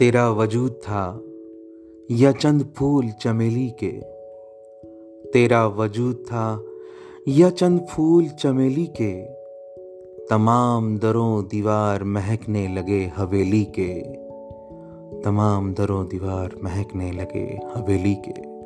तेरा वजूद था या चंद फूल चमेली के। तेरा वजूद था या चंद फूल चमेली के। तमाम दरों दीवार महकने लगे हवेली के। तमाम दरों दीवार महकने लगे हवेली के।